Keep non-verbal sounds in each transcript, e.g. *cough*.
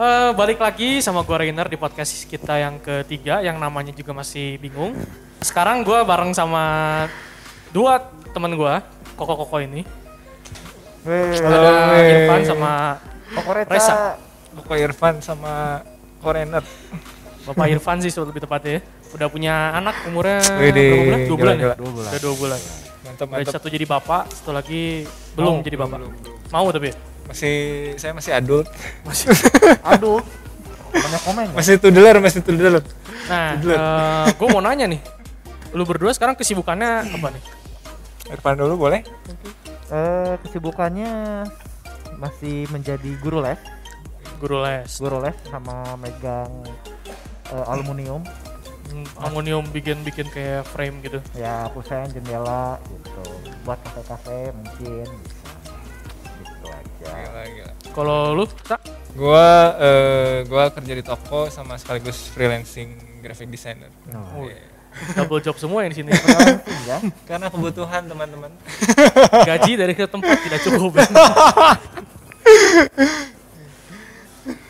Eh, balik lagi sama gue Rainer di podcast kita yang ketiga yang namanya juga masih bingung. Sekarang gue bareng sama dua teman gue, koko-koko ini. Ada Irfan sama Kokoreta. Reza. Koko Irfan sama Korener. Bapak Irfan sih lebih tepatnya. Udah punya anak umurnya berapa bulan? Dua bulan gila, ya? Dua bulan. Udah dua bulan. Mantap mantap. satu jadi bapak, satu lagi belum Mau, jadi belum, bapak. belum, belum. Mau tapi Masih saya masih adult. masih. Aduh. Banyak komen ya? Masih toddler, masih toddler. Nah, Belum. gue mau nanya nih. Lu berdua sekarang kesibukannya apa nih? Irfan dulu boleh? Eh, kesibukannya masih menjadi guru les, Guru les. guru les sama megang eh, aluminium, Hmm, Aluminium bikin-bikin kayak frame gitu. ya kusen, jendela gitu. Buat kafe-kafe mungkin. Gitu aja. Gila, gila. Kalau lu, tak? Gua eh, gua kerja di toko sama sekaligus freelancing graphic designer. Oh. Iya. double job semua yang di sini. *laughs* Ya. Karena kebutuhan teman-teman. Gaji dari ke tempat tidak cukup. *laughs*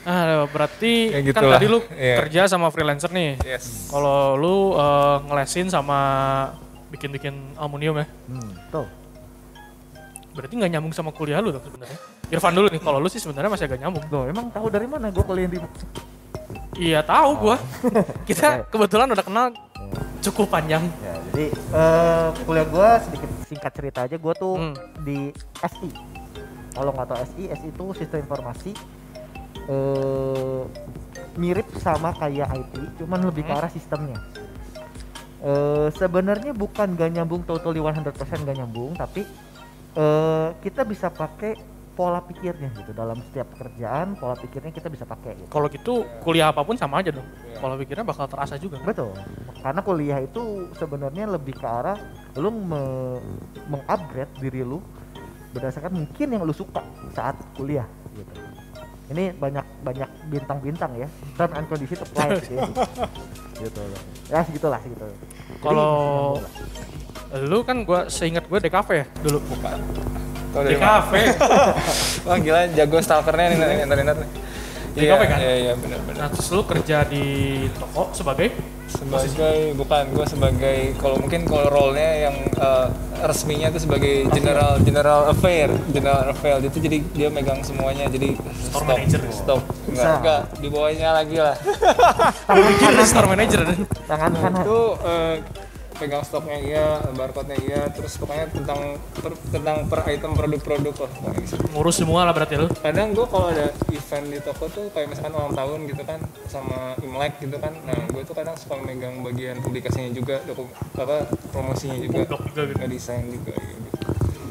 ah, berarti Ya kan gitulah, tadi lu iya. kerja sama freelancer nih. Yes. Kalau lu eh, ngelesin sama bikin-bikin aluminium ya, Hmm, tuh. berarti nggak nyambung sama kuliah lu dong sebenarnya. Irfan dulu nih, kalau lu sih sebenarnya masih agak nyambung. Loh, emang tahu dari mana gue kuliah di Iya tahu gua. *laughs* Kita kebetulan udah kenal cukup panjang. Ya, jadi eh kuliah gue sedikit singkat cerita aja gue tuh Hmm. di SI. Kalau nggak tahu SI, SI itu sistem informasi eh mirip sama kayak IT, cuman lebih ke Hmm. arah sistemnya. Eh sebenarnya bukan gak nyambung totally 100% gak nyambung, tapi eh kita bisa pakai pola pikirnya gitu dalam setiap pekerjaan, pola pikirnya kita bisa pakai gitu. Kalau gitu kuliah apa pun sama aja dong. Kalau pikirnya bakal terasa juga. Betul. Karena kuliah itu sebenarnya lebih ke arah lu me- mengupgrade diri lu berdasarkan mungkin yang lu suka saat kuliah gitu. Ini banyak banyak bintang-bintang ya. Term and condition apply *laughs* gitu ya. gitu. Ya segitulah segitu. Jadi, Kalau lah. lu kan gua seingat gua DKV ya dulu. Bukan. Tahu dari mana? DKV. *laughs* Wah gila jago stalkernya nih nih. Di kafe kan? Iya iya benar benar. Nah, terus lu kerja di toko sebagai Sebagai bukan gue sebagai kalau mungkin kalau role-nya yang eh, resminya itu sebagai general general affair, general affair itu jadi dia megang semuanya jadi Store stop, manager. Stop. Enggak, Bisa. enggak di bawahnya lagi lah. mikir store manager. tangan kanan itu eh, pegang stoknya iya, barcode-nya iya, terus pokoknya tentang per, tentang per item produk-produk lah pokoknya gitu. ngurus semua lah berarti lu. kadang gue kalau ada event di toko tuh kayak misalkan ulang tahun gitu kan sama imlek gitu kan nah gue tuh kadang suka megang bagian publikasinya juga doku, apa promosinya juga juga gitu. desain juga gitu.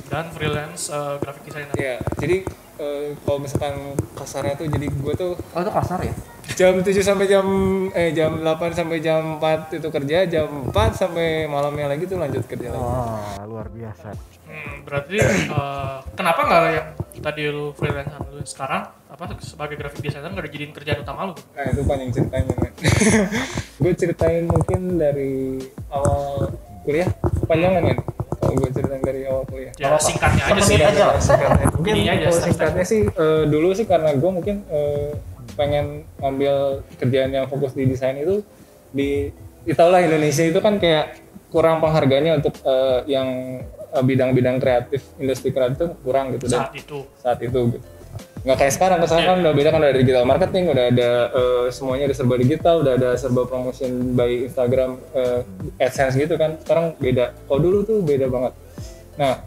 Dan freelance eh, graphic designer. ya jadi eh, kalau misalkan kasarnya tuh jadi gue tuh oh itu kasar ya jam 7 sampai jam eh jam 8 sampai jam 4 itu kerja jam 4 sampai malamnya lagi tuh lanjut kerja lagi wah luar biasa Hmm, berarti eh, kenapa nggak yang tadi lu freelance lu sekarang apa sebagai graphic designer nggak dijadiin kerjaan utama lu? Nah itu panjang ceritanya *laughs* gue ceritain mungkin dari awal kuliah panjang kan? Kalau gue ceritain dari awal kuliah. Ya singkatnya aja sih. Aja lah. Singkatnya. Mungkin aja, singkatnya sih eh, dulu sih karena gue mungkin eh, pengen ngambil kerjaan yang fokus di desain itu di itulah Indonesia itu kan kayak kurang penghargaannya untuk eh, yang bidang-bidang kreatif industri kreatif tuh kurang gitu dan Saat itu. saat itu gitu. Nggak kayak sekarang sekarang kan udah beda kan udah ada digital marketing udah ada eh, semuanya udah serba digital udah ada serba promotion by Instagram eh, AdSense gitu kan. Sekarang beda. Kalau dulu tuh beda banget. Nah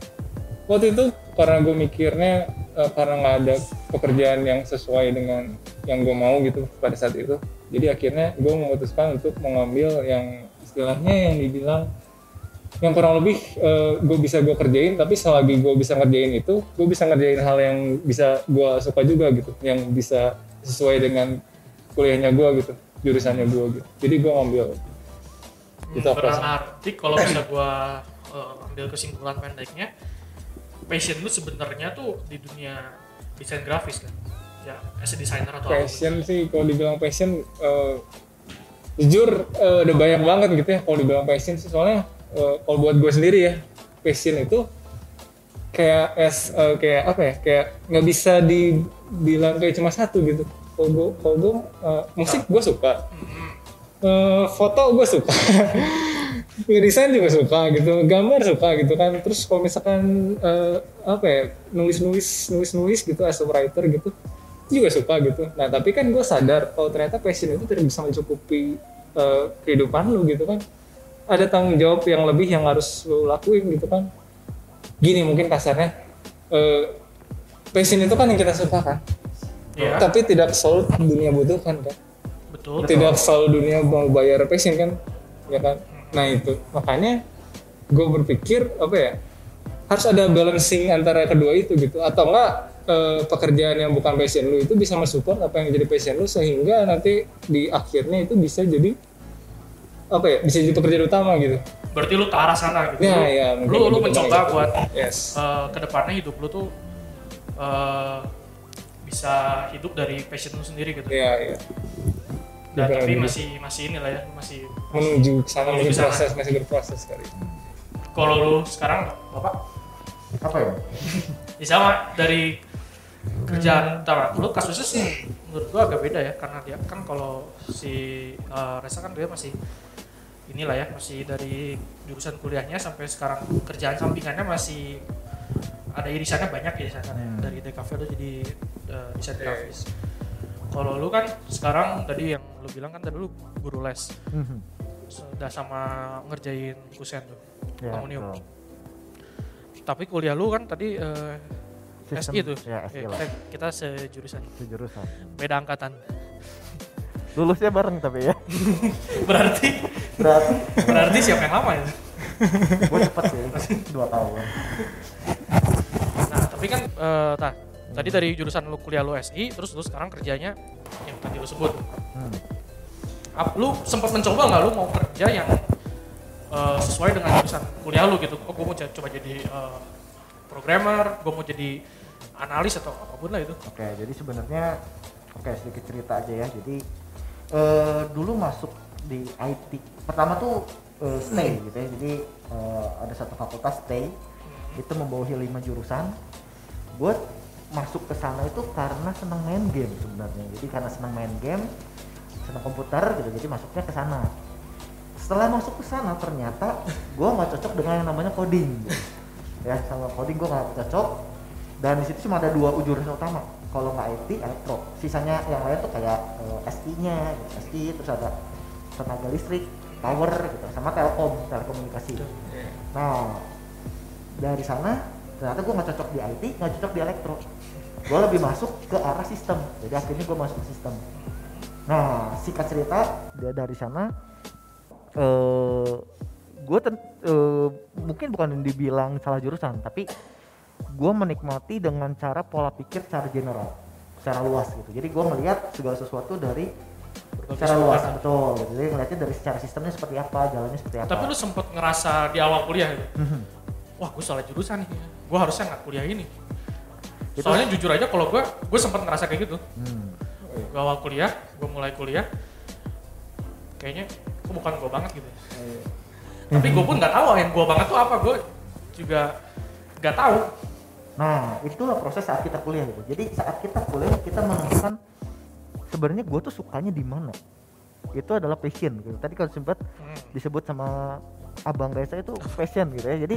waktu itu karena gue mikirnya eh, karena nggak ada pekerjaan yang sesuai dengan yang gue mau gitu pada saat itu jadi akhirnya gue memutuskan untuk mengambil yang istilahnya yang dibilang yang kurang lebih gue bisa gue kerjain tapi selagi gue bisa ngerjain itu gue bisa ngerjain hal yang bisa gue suka juga gitu yang bisa sesuai dengan kuliahnya gue gitu jurusannya gue gitu jadi gue ngambil itu apa sih? Berarti kalau bisa *coughs* gua eh, ambil kesimpulan pendeknya, passion lu sebenarnya tuh di dunia desain grafis kan? Ya, as a designer atau apa? passion sih kalau dibilang passion eh, jujur eh, udah banyak banget gitu ya kalau dibilang passion sih soalnya eh, kalau buat gue sendiri ya passion itu kayak es eh, kayak apa ya kayak nggak bisa dibilang kayak cuma satu gitu. Kalau gue kalau gue eh, musik gue suka. Eh, foto gue suka. *laughs* Desain juga suka gitu gambar suka gitu kan. Terus kalau misalkan eh, apa ya nulis nulis nulis nulis gitu as a writer gitu itu juga suka gitu. Nah tapi kan gue sadar kalau ternyata passion itu tidak bisa mencukupi eh, kehidupan lu gitu kan ada tanggung jawab yang lebih yang harus lu lakuin gitu kan. Gini mungkin kasarnya eh, passion itu kan yang kita suka kan. Iya, tapi tidak selalu dunia butuhkan kan. Betul. tidak selalu dunia mau bayar passion kan ya kan. Nah itu. Makanya gue berpikir apa ya harus ada balancing antara kedua itu gitu. Atau enggak eh, pekerjaan yang bukan passion lu itu bisa mensupport apa yang jadi passion lu sehingga nanti di akhirnya itu bisa jadi apa ya bisa jadi pekerjaan utama gitu Berarti lu ke arah sana gitu. ya Lu- ya mungkin lu, lu gitu, mencoba gitu. buat yes eh, ke depannya hidup lu tuh eh, bisa hidup dari passion lu sendiri gitu. ya ya Dan Juga tapi gitu. masih masih inilah ya, masih menuju ke sana masih proses masih berproses kali kalau lu sekarang bapak Apa ya? ya sama dari kerjaan utama lu kasusnya sih menurut gua agak beda ya karena dia kan kalau si eh, Reza kan dia masih inilah ya masih dari jurusan kuliahnya sampai sekarang kerjaan sampingannya masih ada irisannya banyak ya sana ya. Hmm. dari DKV lu jadi eh, desain Oke. grafis kalau lu kan sekarang tadi yang lu bilang kan tadi lu guru les Mhm. sudah sama ngerjain kusen tuh Aluminium. betul. tapi kuliah lu kan tadi eh, Sistem- SI tuh Ya, SI lah. kita, kita sejurusan Sejurusan. beda angkatan Lulusnya bareng tapi ya. *laughs* berarti Berarti berarti siapa yang lama ya gue cepet sih, dua tahun. nah tapi kan tah, tadi dari jurusan lu kuliah lu SI terus lu sekarang kerjanya yang tadi lu sebut Hmm. Ap- lu sempat mencoba nggak lu mau kerja yang eh, sesuai dengan jurusan kuliah lu gitu oh gue mau coba jadi eh, programmer gue mau jadi analis atau apa pun lah itu Oke, jadi sebenarnya oke sedikit cerita aja ya. Jadi eh, dulu masuk di IT. Pertama tuh eh, stay gitu ya. Jadi eh, ada satu fakultas stay itu membawahi lima jurusan. Buat masuk ke sana itu karena senang main game sebenarnya. Jadi karena senang main game, senang komputer gitu. Jadi masuknya ke sana. Setelah masuk ke sana ternyata gue nggak cocok dengan yang namanya coding. Ya sama coding gue nggak cocok dan di situ cuma ada dua jurusan utama kalau nggak IT elektro. Sisanya yang lain tuh kayak eh, SI-nya gitu. SI terus ada tenaga listrik power gitu sama telkom telekomunikasi. Nah dari sana ternyata gue nggak cocok di IT nggak cocok di elektro. Gue lebih masuk ke arah sistem. Jadi akhirnya gue masuk ke sistem. Nah singkat cerita dia dari sana eh gue mungkin bukan dibilang salah jurusan tapi gue menikmati dengan cara pola pikir secara general secara luas gitu. Jadi gue melihat segala sesuatu dari secara sudut luas pandang. betul gitu. Jadi ngeliatnya dari secara sistemnya seperti apa jalannya seperti apa. Tapi lu sempet ngerasa di awal kuliah gitu? Mhm. wah gue salah jurusan nih. Gue harusnya nggak kuliah ini. Itu- soalnya jujur aja kalau gue gue sempat ngerasa kayak gitu. Hmm. gue awal kuliah gue mulai kuliah kayaknya kok bukan gue banget gitu. Tapi gue pun nggak tahu yang gue banget tuh apa. Gue juga nggak tahu Nah, itulah proses saat kita kuliah gitu. Jadi saat kita kuliah kita menemukan sebenarnya gue tuh sukanya di mana. Itu adalah passion gitu. Tadi kalau sempat Hmm. disebut sama Abang Reza itu passion gitu ya. Jadi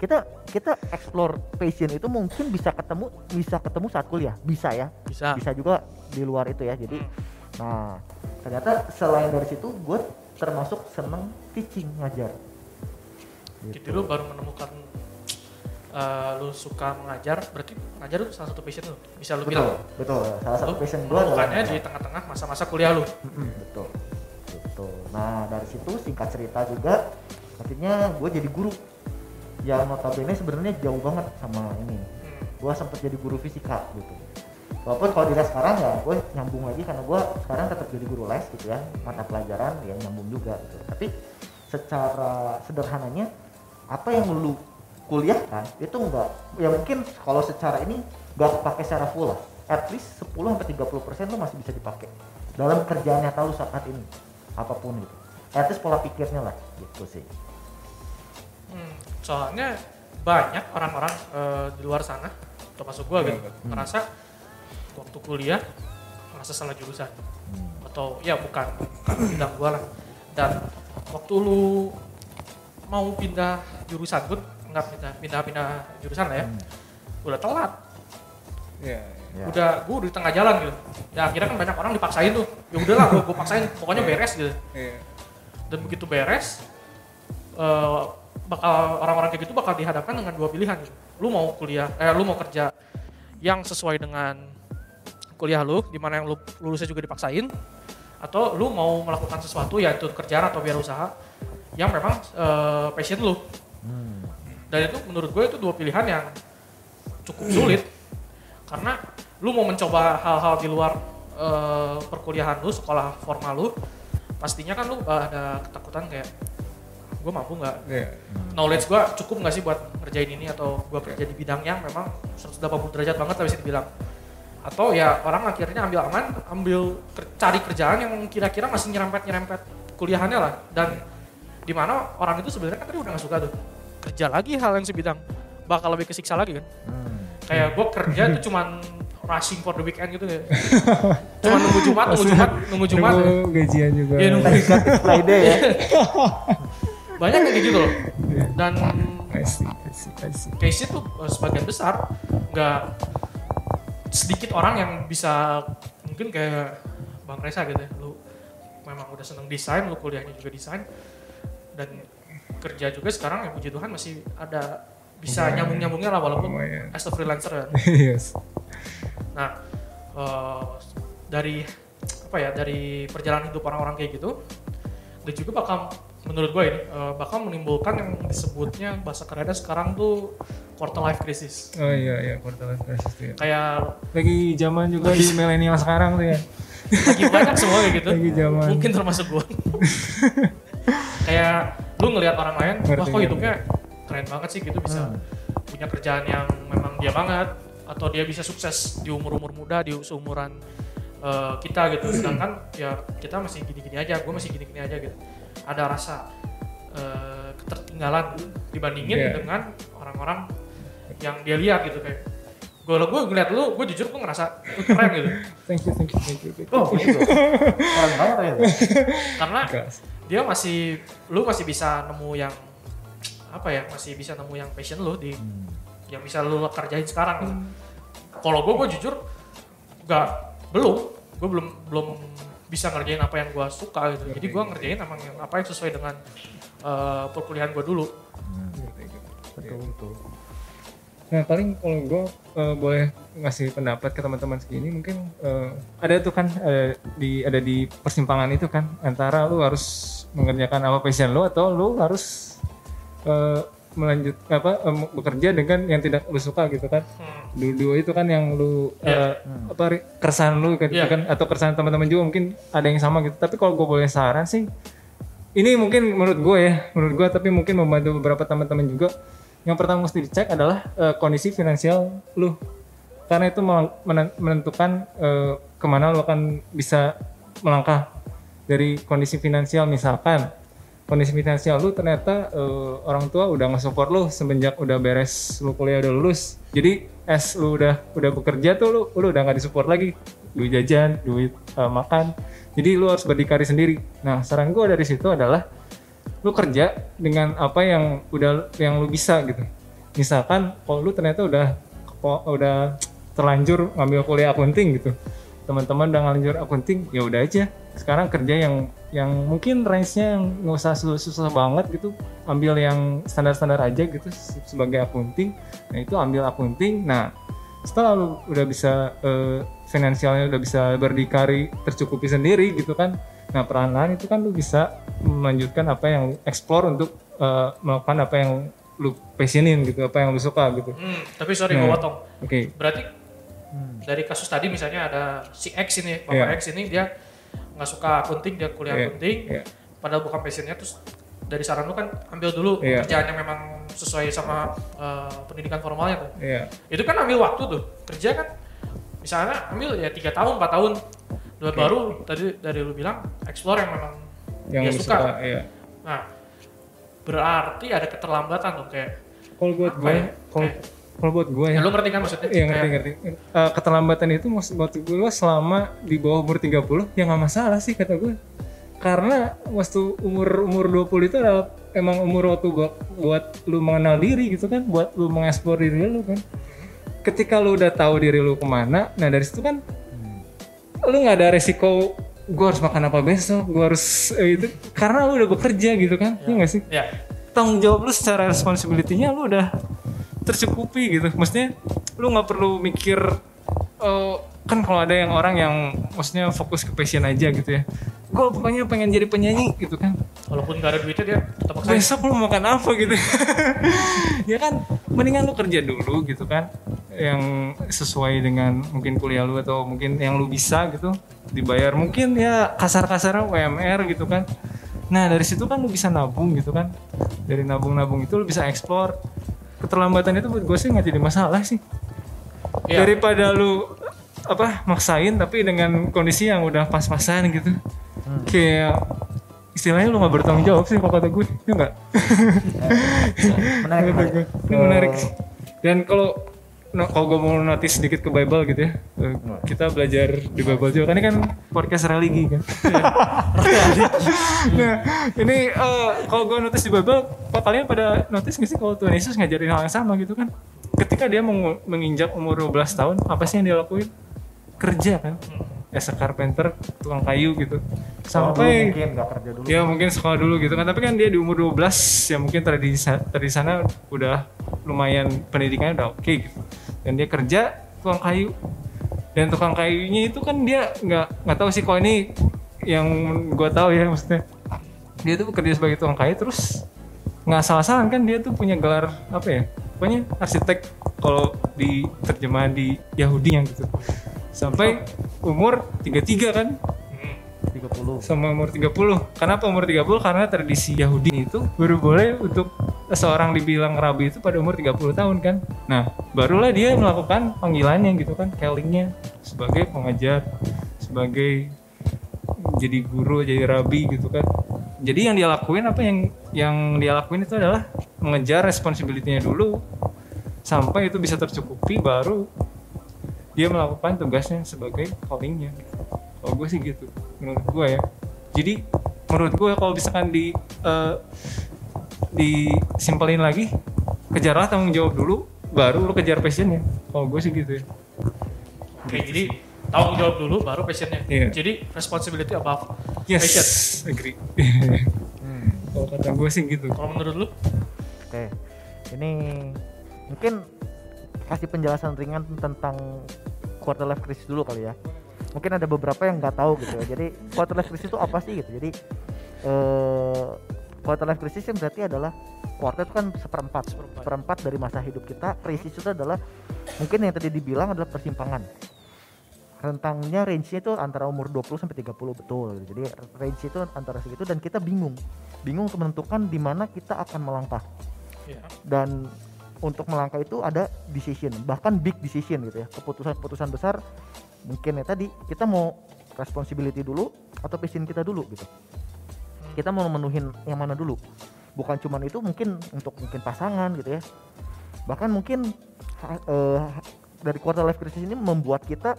kita kita explore passion itu mungkin bisa ketemu bisa ketemu saat kuliah, bisa ya. bisa Bisa juga di luar itu ya. Jadi Hmm. nah, ternyata selain dari situ gue termasuk seneng teaching ngajar. jadi lu baru menemukan eh, lu suka mengajar berarti ngajar itu salah satu passion lu bisa lu Betul, bilang. betul. Salah satu lu passion gue adalah di tengah-tengah masa-masa kuliah lu? Betul gitu nah dari situ singkat cerita juga akhirnya gue jadi guru. Yang notabene sebenarnya jauh banget sama ini. Hmm. gue sempet jadi guru fisika gitu. Walaupun kalau dilihat sekarang ya gue nyambung lagi karena gue sekarang tetap jadi guru les gitu ya. Mata pelajaran yang nyambung juga gitu. Tapi secara sederhananya apa yang lu kuliahkan itu enggak ya mungkin kalau secara ini enggak pakai secara full lah. At least 10 sampai 30 persen lu masih bisa dipakai dalam kerjaan nyata lu saat ini apa pun gitu. At least pola pikirnya lah gitu sih. Hmm, soalnya banyak orang-orang eh, di luar sana termasuk gua gitu Hmm. ngerasa waktu kuliah merasa salah jurusan. Atau ya bukan bukan bidang gua lah. Dan waktu lu mau pindah jurusan pun nggak pindah pindah pindah jurusan lah ya udah telat Iya. Ya. udah gue udah di tengah jalan gitu ya akhirnya kan banyak orang dipaksain tuh ya udahlah gue gue paksain pokoknya beres gitu Iya. dan begitu beres eh, bakal orang-orang kayak gitu bakal dihadapkan dengan dua pilihan gitu. lu mau kuliah eh lu mau kerja yang sesuai dengan kuliah lu di mana yang lu lulusnya juga dipaksain atau lu mau melakukan sesuatu yaitu kerjaan atau biar usaha yang memang eh, passion lu Hmm. Dan itu menurut gue itu dua pilihan yang cukup sulit. Karena lu mau mencoba hal-hal di luar eh, perkuliahan lu sekolah formal lu pastinya kan lu ada ketakutan kayak gue mampu nggak? Iya. knowledge gue cukup nggak sih buat ngerjain ini atau gue kerja di bidang yang memang 180 derajat banget lah bisa dibilang. Atau ya orang akhirnya ambil aman ambil ker- cari kerjaan yang kira-kira masih nyerempet nyerempet kuliahannya lah. Dan di mana orang itu sebenarnya kan tadi udah gak suka tuh kerja lagi hal yang sebidang bakal lebih kesiksa lagi kan Hmm. kayak gue kerja itu cuman rushing for the weekend gitu ya *laughs* cuman nunggu jumat nunggu jumat nunggu jumat ya. Nunggu gajian juga. Iya, nunggu Friday ya. *laughs* banyak yang kayak gitu loh dan I see, I see, I see. case itu eh, sebagian besar nggak sedikit orang yang bisa mungkin kayak bang Reza gitu ya lu memang udah seneng desain lu kuliahnya juga desain dan kerja juga sekarang yang puji Tuhan masih ada bisa Lumayan. nyambung nyambungnya lah walaupun Lumayan. as a freelancer ya. *laughs* yes. Nah, eh, dari apa ya dari perjalanan hidup orang-orang kayak gitu, dan juga bakal menurut gue ini eh, bakal menimbulkan yang disebutnya bahasa kerennya sekarang tuh quarter life crisis. Oh iya iya quarter life crisis tuh ya. Kayak Lagi zaman juga di *laughs* milenial sekarang tuh ya. lagi banyak semua kayak gitu. Lagi zaman. Mungkin termasuk gue. *laughs* kayak lu ngelihat orang lain, wah kok hidupnya keren banget sih gitu bisa punya kerjaan yang memang dia banget atau dia bisa sukses di umur-umur muda di seumuran eh, kita gitu sedangkan ya kita masih gini-gini aja gue masih gini-gini aja gitu ada rasa eh, ketertinggalan dibandingin Iya. dengan orang-orang yang dia lihat gitu kayak gue gue ngeliat lu gue jujur gue ngerasa lu keren gitu *laughs* Thank you, thank you, thank you. Thank you. Oh, gitu. *laughs* Keren banget ya. *laughs* karena Gas. Dia masih lu masih bisa nemu yang apa ya masih bisa nemu yang passion lu di Hmm. yang bisa lu kerjain sekarang gitu. Kalau gue, gue jujur nggak belum, gue belum belum bisa ngerjain apa yang gue suka gitu. Jadi gue ngerjain emang yang apa yang sesuai dengan eh, perkuliahan gue dulu. Betul betul. Nah paling kalau gue boleh ngasih pendapat ke teman-teman segini mungkin eh, ada tuh kan ada di ada di persimpangan itu kan antara lu harus mengerjakan apa passion lu atau lu harus eh, melanjut apa eh, bekerja dengan yang tidak lu suka gitu kan? Hmm. dua-dua itu kan yang lu Iya. eh, apa ri- keresahan lu gitu Iya. kan? Atau keresahan teman-teman juga mungkin ada yang sama gitu. Tapi kalau gue boleh saran sih ini mungkin menurut gue ya menurut gue tapi mungkin membantu beberapa teman-teman juga. Yang pertama mesti dicek adalah eh, kondisi finansial lu karena itu menentukan eh, ke mana lu akan bisa melangkah dari kondisi finansial misalkan kondisi finansial lu ternyata eh, orang tua udah nge-support lu semenjak udah beres lu kuliah udah lulus. Jadi as lu udah udah bekerja tuh lu, lu udah nggak disupport lagi. Duit jajan duit eh, makan. Jadi lu harus berdikari sendiri. Nah saran gua dari situ adalah lu kerja dengan apa yang udah yang lu bisa gitu. Misalkan kalau lu ternyata udah udah terlanjur ngambil kuliah akunting gitu teman-teman udah ngalanjur akunting ya udah aja sekarang kerja yang yang mungkin range-nya yang nggak usah susah-susah banget gitu ambil yang standar-standar aja gitu se- sebagai akunting nah itu ambil akunting nah setelah lu udah bisa eh, finansialnya udah bisa berdikari tercukupi sendiri gitu kan nah perlahan-lahan itu kan lu bisa melanjutkan apa yang explore untuk eh, melakukan apa yang lu passionin gitu apa yang lu suka gitu Hmm, tapi sorry gue Nah. potong. oke Berarti Hmm. Dari kasus tadi misalnya ada si X ini, bapak Iya. X ini dia nggak suka akunting, dia kuliah Iya, akunting, iya. padahal bukan passionnya terus dari saran lu kan ambil dulu Iya. kerjaan yang memang sesuai sama eh, pendidikan formalnya tuh. Iya. itu kan ambil waktu tuh kerja kan misalnya ambil ya tiga tahun empat tahun dua baru tadi dari lu bilang explore yang memang yang dia suka. suka iya nah berarti ada keterlambatan tuh kayak kalau buat gue ya? kalau kalau buat gue Ya ya lu ngerti kan maksudnya? Iya ngerti ngerti. Eh, keterlambatan itu maksud buat gue selama di bawah umur 30 ya nggak masalah sih kata gue. Karena waktu umur umur 20 itu adalah emang umur waktu buat, buat lu mengenal diri gitu kan, buat lu mengeksplor diri lu kan. Ketika lu udah tahu diri lu ke mana, nah dari situ kan lu nggak ada resiko gue harus makan apa besok, gue harus eh, itu karena lu udah bekerja gitu kan, iya nggak sih? Ya. tanggung jawab lu secara responsibility-nya lu udah tercukupi gitu. Maksudnya lu nggak perlu mikir eh, kan kalau ada yang orang yang maksudnya fokus ke passion aja gitu ya. Gue pokoknya pengen jadi penyanyi gitu kan. Walaupun gak ada duitnya dia tetap maksain. Besok lu makan apa gitu. *laughs* ya kan mendingan lu kerja dulu gitu kan. Yang sesuai dengan mungkin kuliah lu atau mungkin yang lu bisa gitu dibayar mungkin ya kasar-kasarnya UMR gitu kan. Nah dari situ kan lu bisa nabung gitu kan. Dari nabung-nabung itu lu bisa eksplor. Keterlambatan itu buat gue sih nggak jadi masalah sih. Iya. Daripada lu apa maksain tapi dengan kondisi yang udah pas-pasan gitu. Kayak istilahnya lu nggak bertanggung jawab sih kalau kata gue, ya nggak? menarik, Kata menarik. gue. Ini menarik. Dan kalau no, kalau gue mau notice sedikit ke Bible gitu ya, eh, kita belajar di Bible juga. Kan ini kan podcast religi kan. *laughs* nah, ini eh, kalau gue notice di Bible, kalian pada notice nggak sih kalau Tuhan Yesus ngajarin hal yang sama gitu kan? Ketika dia menginjak umur 12 tahun, apa sih yang dia lakuin? Kerja kan? As a carpenter, tukang kayu gitu. Sampai mungkin nggak kerja dulu Ya mungkin sekolah dulu gitu kan, tapi kan dia di umur 12 ya mungkin tadi tadi di sana udah lumayan pendidikannya udah oke gitu. Dan dia kerja tukang kayu. Dan tukang kayunya itu kan dia nggak nggak tahu sih kalau ini yang gua tahu ya maksudnya. Dia tuh bekerja sebagai tukang kayu terus nggak salah-salah kan dia tuh punya gelar apa ya? Pokoknya arsitek kalau di terjemahan di Yahudi yang gitu. Sampai umur 33 kan 30 sama umur 30. Kenapa umur 30? Karena tradisi Yahudi itu baru boleh untuk seorang dibilang rabi itu pada umur 30 tahun kan. Nah, barulah dia melakukan panggilannya gitu kan, callingnya sebagai pengajar, sebagai jadi guru, jadi rabi gitu kan. Jadi yang dia lakuin apa yang yang dia lakuin itu adalah mengejar responsibility-nya dulu sampai itu bisa tercukupi baru dia melakukan tugasnya sebagai callingnya kalau gue sih gitu menurut gue ya jadi menurut gue kalau misalkan di eh, disimpelin lagi kejarlah tanggung jawab dulu baru lu kejar passionnya kalau gue sih gitu ya Oke, jadi tanggung jawab dulu baru passionnya. Iya. Jadi responsibility above yes passion. agree Hmm. kalau kata gue sih gitu Kalau menurut lu? Oke, ini mungkin kasih penjelasan ringan tentang quarter life crisis dulu kali ya. Mungkin ada beberapa yang nggak tahu gitu ya. Jadi *laughs* quarter life crisis itu apa sih gitu? Jadi eh quarter life crisis yang berarti adalah quarter itu kan seperempat, seperempat dari masa hidup kita. Crisis itu adalah mungkin yang tadi dibilang adalah persimpangan. Rentangnya range-nya itu antara umur 20 sampai 30 betul. Jadi range itu antara segitu dan kita bingung. Bingung untuk menentukan di mana kita akan melangkah Iya. dan untuk melangkah itu ada decision bahkan big decision gitu ya. Keputusan-keputusan besar mungkin ya tadi kita mau responsibility dulu atau passion kita dulu gitu. Kita mau memenuhin yang mana dulu. Bukan cuman itu mungkin untuk mungkin pasangan gitu ya. Bahkan mungkin eh, dari quarter life crisis ini membuat kita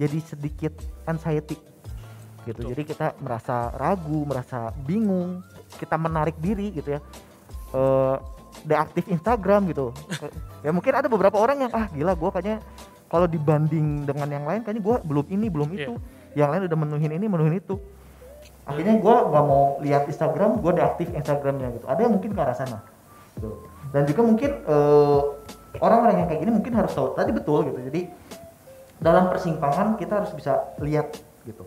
jadi sedikit anxiety gitu. Betul. jadi kita merasa ragu merasa bingung kita menarik diri gitu ya. Eh deaktif Instagram gitu. Ya mungkin ada beberapa orang yang ah gila gue kayaknya kalau dibanding dengan yang lain kayaknya gue belum ini belum Iya. itu. Yang lain udah menuhin ini menuhin itu. Akhirnya gue nggak mau lihat Instagram gue deaktif Instagramnya gitu. Ada yang mungkin ke arah sana gitu. dan juga mungkin eh, orang-orang yang kayak gini mungkin harus tahu. Tadi betul gitu. Jadi dalam persimpangan kita harus bisa lihat gitu.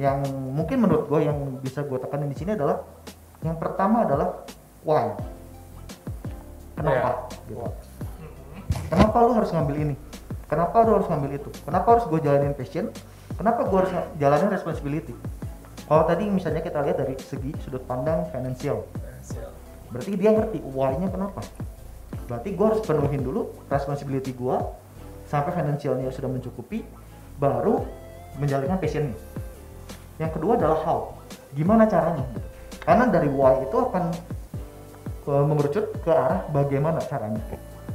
Yang mungkin menurut gue yang bisa gue tekanin di sini adalah yang pertama adalah why kenapa? Gitu. Kenapa lu harus ngambil ini? Kenapa lu harus ngambil itu? Kenapa harus gue jalanin passion? Kenapa gue harus jalanin responsibility? Kalau tadi misalnya kita lihat dari segi sudut pandang financial berarti dia ngerti why-nya kenapa. Berarti gue harus penuhin dulu responsibility gue sampai financialnya sudah mencukupi baru menjalankan passionnya. Yang kedua adalah how. Gimana caranya? Karena dari why itu akan eh, mengerucut ke arah bagaimana caranya.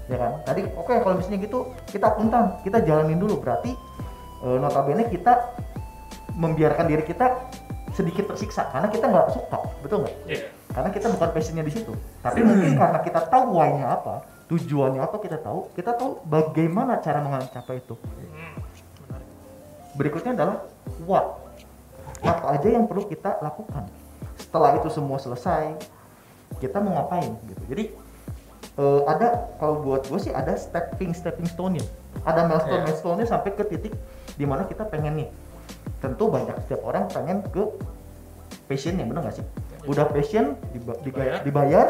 Ya kan? Tadi oke kalau misalnya gitu kita akuntan kita jalanin dulu. Berarti eh, notabene kita membiarkan diri kita sedikit tersiksa karena kita nggak suka betul nggak? Iya. karena kita bukan passionnya di situ. Tapi mungkin karena kita tahu why-nya apa tujuannya apa kita tahu kita tahu bagaimana cara mencapai itu. Hmm, berikutnya adalah what. Apa aja yang perlu kita lakukan. Setelah itu semua selesai kita mau ngapain gitu. Jadi eh, ada kalau buat gue sih ada stepping stepping stone nya ada milestone Iya. milestone nya sampai ke titik di mana kita pengen nih. Tentu banyak setiap orang pengen ke passionnya bener gak sih? Udah passion diba- dibayar, dibayar.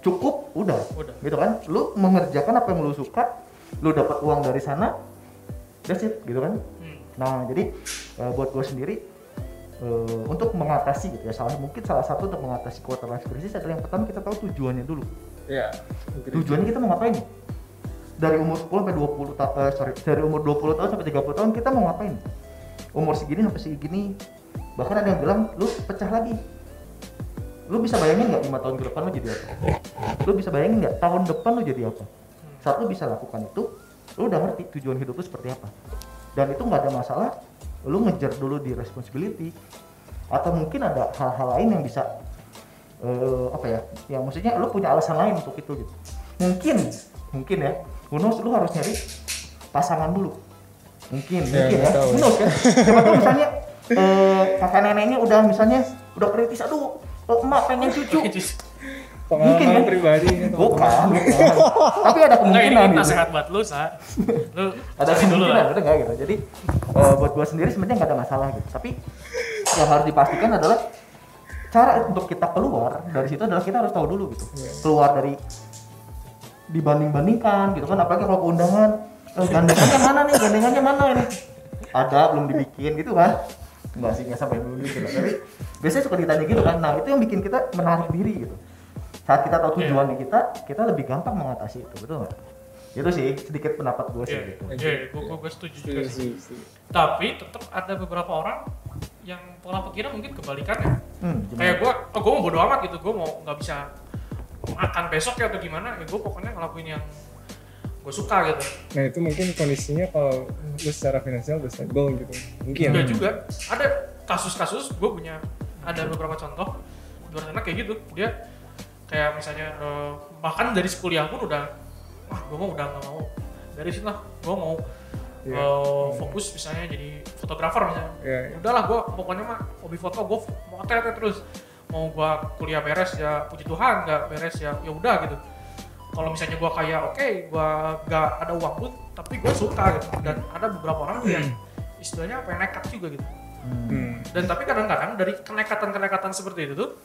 cukup udah. Udah. gitu kan? Lu mengerjakan apa yang lu suka lu dapat uang dari sana that's it gitu kan? Hmm. Nah, jadi eh, buat gue sendiri eh, untuk mengatasi gitu ya salah mungkin salah satu untuk mengatasi quarter life crisis adalah yang pertama kita tahu tujuannya dulu. Iya. Tujuannya kita mau ngapain? Dari umur 10 sampai 20 tahun eh, sorry, dari umur 20 tahun sampai 30 tahun kita mau ngapain? Umur segini sampai segini bahkan ada yang bilang lu pecah lagi. Lu bisa bayangin nggak lima tahun ke depan lu jadi apa? Lu bisa bayangin nggak tahun depan lu jadi apa? Saat lu bisa lakukan itu, lu udah ngerti tujuan hidup lu seperti apa. Dan itu nggak ada masalah, lu ngejar dulu di responsibility atau mungkin ada hal-hal lain yang bisa eh, apa ya? Ya maksudnya lu punya alasan lain untuk itu gitu. Mungkin, mungkin ya. Knows, lu harus nyari pasangan dulu. Mungkin, Ya, mungkin ya. Who knows kan? Siapa tahu misalnya eh, kakak neneknya udah misalnya udah kritis, aduh, oh, emak pengen cucu. Pengalaman Mungkin kan? pribadi gitu. Bukan, bukan. Tapi ada Enggak ini kemungkinan gitu. nasihat buat lu, Sa. Lu Ada dulu kemungkinan, lah. bener nggak gitu. Jadi eh, buat gua sendiri sebenarnya nggak ada masalah gitu. Tapi yang harus dipastikan adalah cara untuk kita keluar dari situ adalah kita harus tahu dulu gitu. Iya. Keluar dari dibanding-bandingkan gitu kan apalagi kalau ke undangan eh, gandengannya mana nih gandengannya mana ini ada belum dibikin gitu kan enggak sih nggak sampai belum gitu lah. tapi biasanya suka ditanya gitu kan nah itu yang bikin kita menarik diri gitu saat kita tahu tujuannya kita kita lebih gampang mengatasi itu betul nggak itu sih sedikit pendapat gue sih Iya, gitu iya, gua, gua, gua setuju juga sih. Tapi tetap ada beberapa orang yang pola pikirnya mungkin kebalikannya. hmm, gimana? Kayak gua, oh gua mau bodo amat gitu, gua mau nggak bisa makan besok ya atau gimana, ya gua pokoknya ngelakuin yang gue suka gitu. Nah itu mungkin kondisinya kalau lu secara finansial udah stable gitu. Mungkin. Enggak juga. Ada kasus-kasus gue punya ada beberapa contoh di luar sana kayak gitu. Dia kayak misalnya eh, bahkan dari kuliah pun udah wah gue mau udah nggak mau dari sini lah gue mau Iya. eh, fokus misalnya jadi fotografer misalnya Iya, iya. udahlah gue pokoknya mah hobi foto gue mau otret terus mau gue kuliah beres ya puji Tuhan nggak beres ya ya udah gitu kalau misalnya gue kayak oke gue nggak ada uang pun tapi gue suka gitu dan ada beberapa orang yang istilahnya apa ya nekat juga gitu Hmm. Hmm. dan tapi kadang-kadang dari kenekatan-kenekatan seperti itu tuh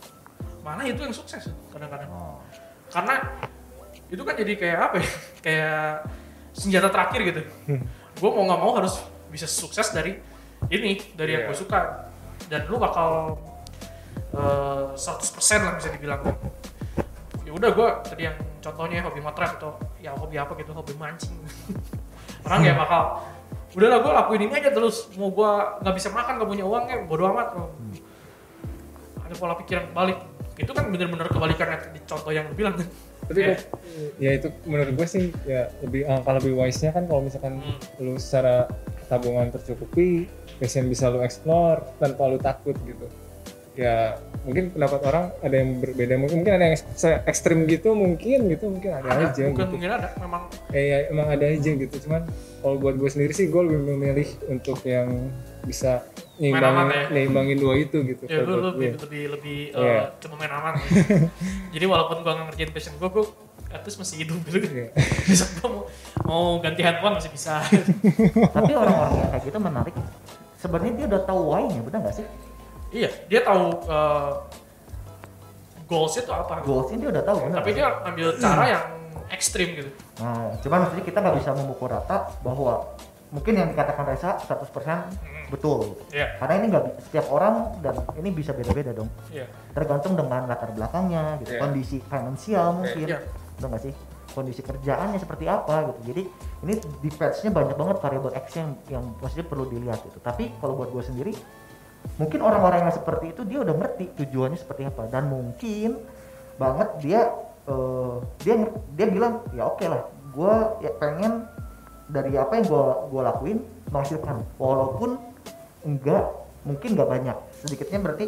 mana itu yang sukses kadang-kadang. Oh. karena itu kan jadi kayak apa ya? *laughs* Kayak senjata terakhir gitu. Gue mau nggak mau harus bisa sukses dari ini dari yang Iya. gue suka. Dan lu bakal eh, 100% lah bisa dibilang. Ya udah gue tadi yang contohnya hobi motret atau ya hobi apa gitu hobi mancing. *laughs* Orang ya bakal. Udahlah gue lakuin ini aja terus. Mau gue nggak bisa makan gak punya uang ya bodo amat. Oh. ada pola pikir yang balik itu kan bener-bener kebalikannya di contoh yang lu bilang Tapi Iya. kok- ya itu menurut gue sih ya lebih angka lebih wise nya kan kalau misalkan Hmm. lu secara tabungan tercukupi, passion bisa lu explore tanpa lu takut gitu. Ya mungkin pendapat orang ada yang berbeda mungkin mungkin ada yang ekstrim gitu mungkin gitu mungkin ada, ada aja bukan gitu. mungkin ada memang Eh, ya, emang ada aja gitu cuman kalau buat gue sendiri sih gue lebih memilih untuk yang bisa aman ya. nyimbangin dua itu gitu. ya gue. lebih lebih, lebih Iya. eh, cuma main aman *laughs* jadi walaupun gua nggak ngerjain passion gua gua at least masih hidup gitu Iya. *laughs* besok gua mau mau ganti handphone masih bisa *laughs* tapi orang-orang kayak gitu menarik sebenarnya dia udah tahu why-nya benar nggak sih iya dia tahu uh, goalsnya tuh apa goalsnya dia udah tahu benar tapi dia ambil cara yang ekstrim gitu Nah, cuman maksudnya kita nggak bisa memukul rata bahwa mungkin yang dikatakan Reza 100% Hmm. betul. Iya. Karena ini nggak setiap orang dan ini bisa beda-beda dong. iya Tergantung dengan latar belakangnya, gitu. Iya. kondisi finansial mungkin, Iya. betul nggak sih? Kondisi kerjaannya seperti apa gitu. Jadi ini depends-nya banyak banget variable X yang yang maksudnya perlu dilihat gitu. Tapi kalau buat gue sendiri, mungkin orang-orang yang seperti itu dia udah ngerti tujuannya seperti apa dan mungkin banget dia eh, dia dia bilang ya oke lah gue ya pengen dari apa yang gue gua lakuin menghasilkan walaupun enggak mungkin nggak banyak sedikitnya berarti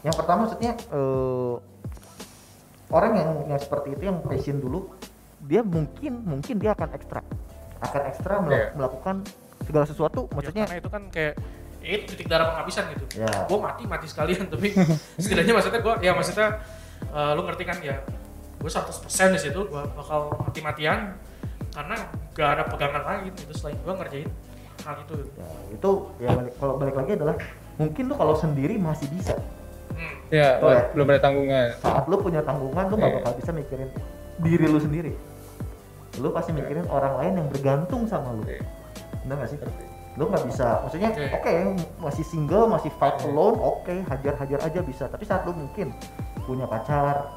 yang pertama maksudnya eh, orang yang yang seperti itu yang passion dulu dia mungkin mungkin dia akan ekstra akan ekstra mela- Iya. melakukan segala sesuatu Ya, maksudnya karena itu kan kayak ya itu titik darah penghabisan gitu Ya. gue mati mati sekalian *laughs* tapi setidaknya maksudnya gue ya maksudnya eh, lu ngerti kan ya gue 100% di situ gue bakal mati-matian karena gak ada pegangan lagi gitu selain gue ngerjain hal itu ya, itu ya balik, kalau balik lagi adalah mungkin lu kalau sendiri masih bisa hmm. Ya, Betul ya? belum ada tanggungan. saat lu punya tanggungan lu nggak Iya. bakal bisa mikirin diri lu sendiri lu pasti mikirin orang lain yang bergantung sama lu Oke. benar gak sih lu nggak bisa maksudnya Oke. oke masih single masih fight alone oke hajar hajar aja bisa tapi saat lu mungkin punya pacar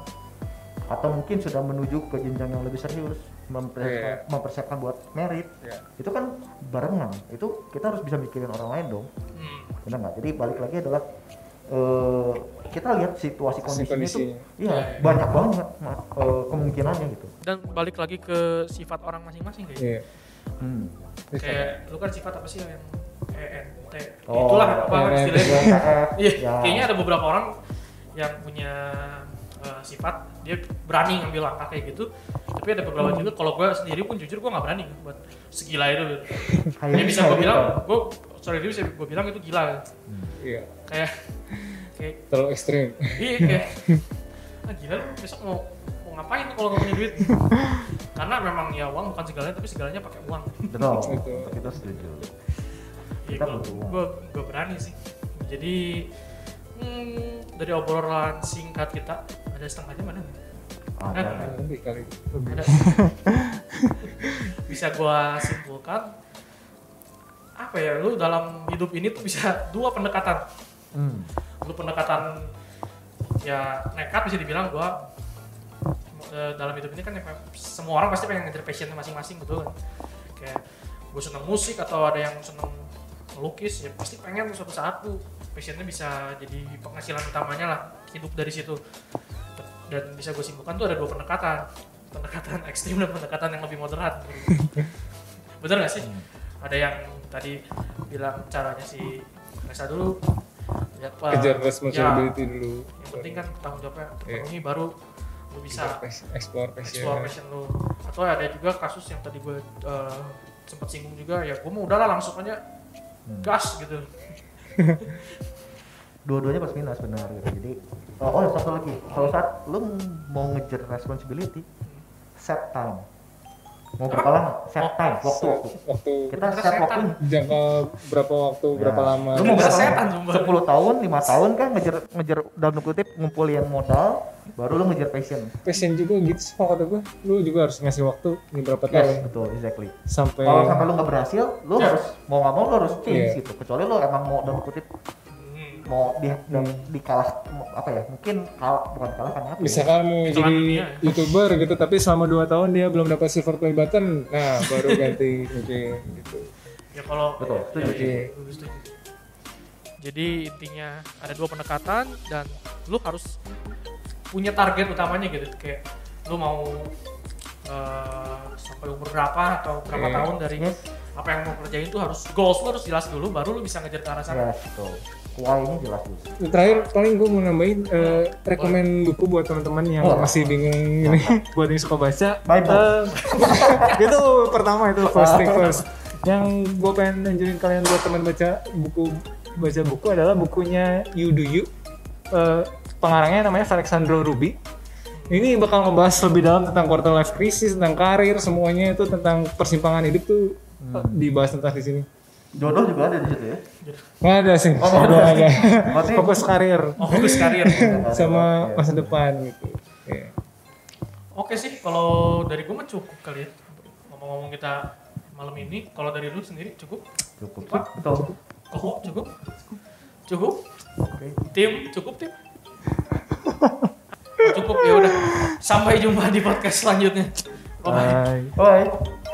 atau mungkin sudah menuju ke jenjang yang lebih serius mempersiapkan, Iya. mempersiapkan buat merit Ya. itu kan barengan itu kita harus bisa mikirin orang lain dong Hmm. benar nggak jadi balik lagi adalah eh, kita lihat situasi kondisinya itu kondisinya. iya Iya, iya. banyak banget eh, kemungkinannya gitu dan balik lagi ke sifat orang masing-masing kayak Iya. hmm. kayak lu kan sifat apa sih yang ENT Oh, itulah apa ENT. istilahnya WTF, *laughs* Iya, ya. kayaknya ada beberapa orang yang punya uh, sifat dia berani ngambil langkah kayak gitu. Tapi ada beberapa juga kalau gue sendiri pun jujur gue nggak berani buat segila itu. Dia bisa gue bilang, gue sorry dia bisa gue bilang itu gila. Iya. Kayak kayak Terlalu ekstrim. iya kayak ah, gila lu besok mau mau ngapain kalau nggak punya duit? Karena memang ya uang bukan segalanya tapi segalanya pakai uang. betul Betul. kita setuju Iya, Kita butuh gue gue berani sih. Jadi hmm, dari obrolan singkat kita ada setengah jam nggak? Ada Lebih kali. Lebih. Ada. bisa gue simpulkan apa ya lu dalam hidup ini tuh bisa dua pendekatan. hmm. Lu pendekatan ya nekat bisa dibilang gua eh, dalam hidup ini kan ya, semua orang pasti pengen ngejar passionnya masing-masing betul kan kayak gue seneng musik atau ada yang seneng melukis ya pasti pengen suatu saat tuh passionnya bisa jadi penghasilan utamanya lah hidup dari situ dan bisa gue simpulkan tuh ada dua pendekatan. Pendekatan ekstrim dan pendekatan yang lebih moderat. *laughs* Bener gak sih? Ada yang tadi bilang caranya si Reza dulu. Ya, apa, Kejar ya, responsibility dulu. yang penting kan tanggung jawabnya terpenuhi baru lu bisa explore passion. explore passion lu. Atau ada juga kasus yang tadi gue uh, sempat singgung juga ya gue mau udahlah langsung aja Hmm. gas gitu *laughs* dua-duanya plus minus benar gitu jadi oh, oh satu lagi kalau saat lu mau ngejar responsibility set time mau berapa lama set time waktu waktu Waktu kita set setan. waktu jangka berapa waktu, berapa Ya. lama? lu mau berapa setan, lama? sumpah. 10 tahun 5 tahun kan ngejar ngejar dalam kutip ngumpulin modal baru lu ngejar passion Passion juga gitu sih kata gue. Lu juga harus ngasih waktu ini berapa yes tahun betul exactly sampai kalau sampai lu nggak berhasil lu Ya. harus mau nggak mau lu harus change Iya. gitu kecuali lu emang mau dalam kutip. Mau di, di, dikalah apa ya mungkin kalah bukan kalahkan apa ya? misalkan mau Itulah jadi dunia. youtuber gitu tapi selama 2 tahun dia belum dapat silver play button nah baru ganti *laughs* mungkin gitu ya kalau Betul, setuju. ya, ya, jadi intinya ada dua pendekatan dan lu harus punya target utamanya gitu kayak lu mau eh, sampai umur berapa atau berapa Iya. tahun dari Yes. apa yang mau kerjain tuh harus goals lu harus jelas dulu baru lu bisa ngejar ke arah sana yes betul ini jelas dulu terakhir paling gue mau nambahin eh, rekomen buku buat teman-teman yang Oh. masih bingung ini *laughs* buat yang suka baca. Bible. Eh, *laughs* itu pertama itu first thing first. Yang gue pengen anjurin kalian buat teman baca buku baca buku adalah bukunya You Do You. Eh, pengarangnya namanya Alexandro Ruby. Ini bakal ngebahas lebih dalam tentang quarter life crisis tentang karir semuanya itu tentang persimpangan hidup tuh eh, dibahas tentang di sini jodoh juga ada di situ ya? Nggak ada sih. Oh, ada. Berarti- fokus karir. Oh fokus karir. *laughs* Sama Oke, masa oke. depan gitu. Iya. oke sih kalau dari gue mah cukup kali ya. Ngomong-ngomong kita malam ini kalau dari lu sendiri cukup? Cukup Pak. betul. Oh cukup? Cukup? Oke. Tim cukup tim? Cukup ya udah. Sampai jumpa di podcast selanjutnya. Bye Bye. bye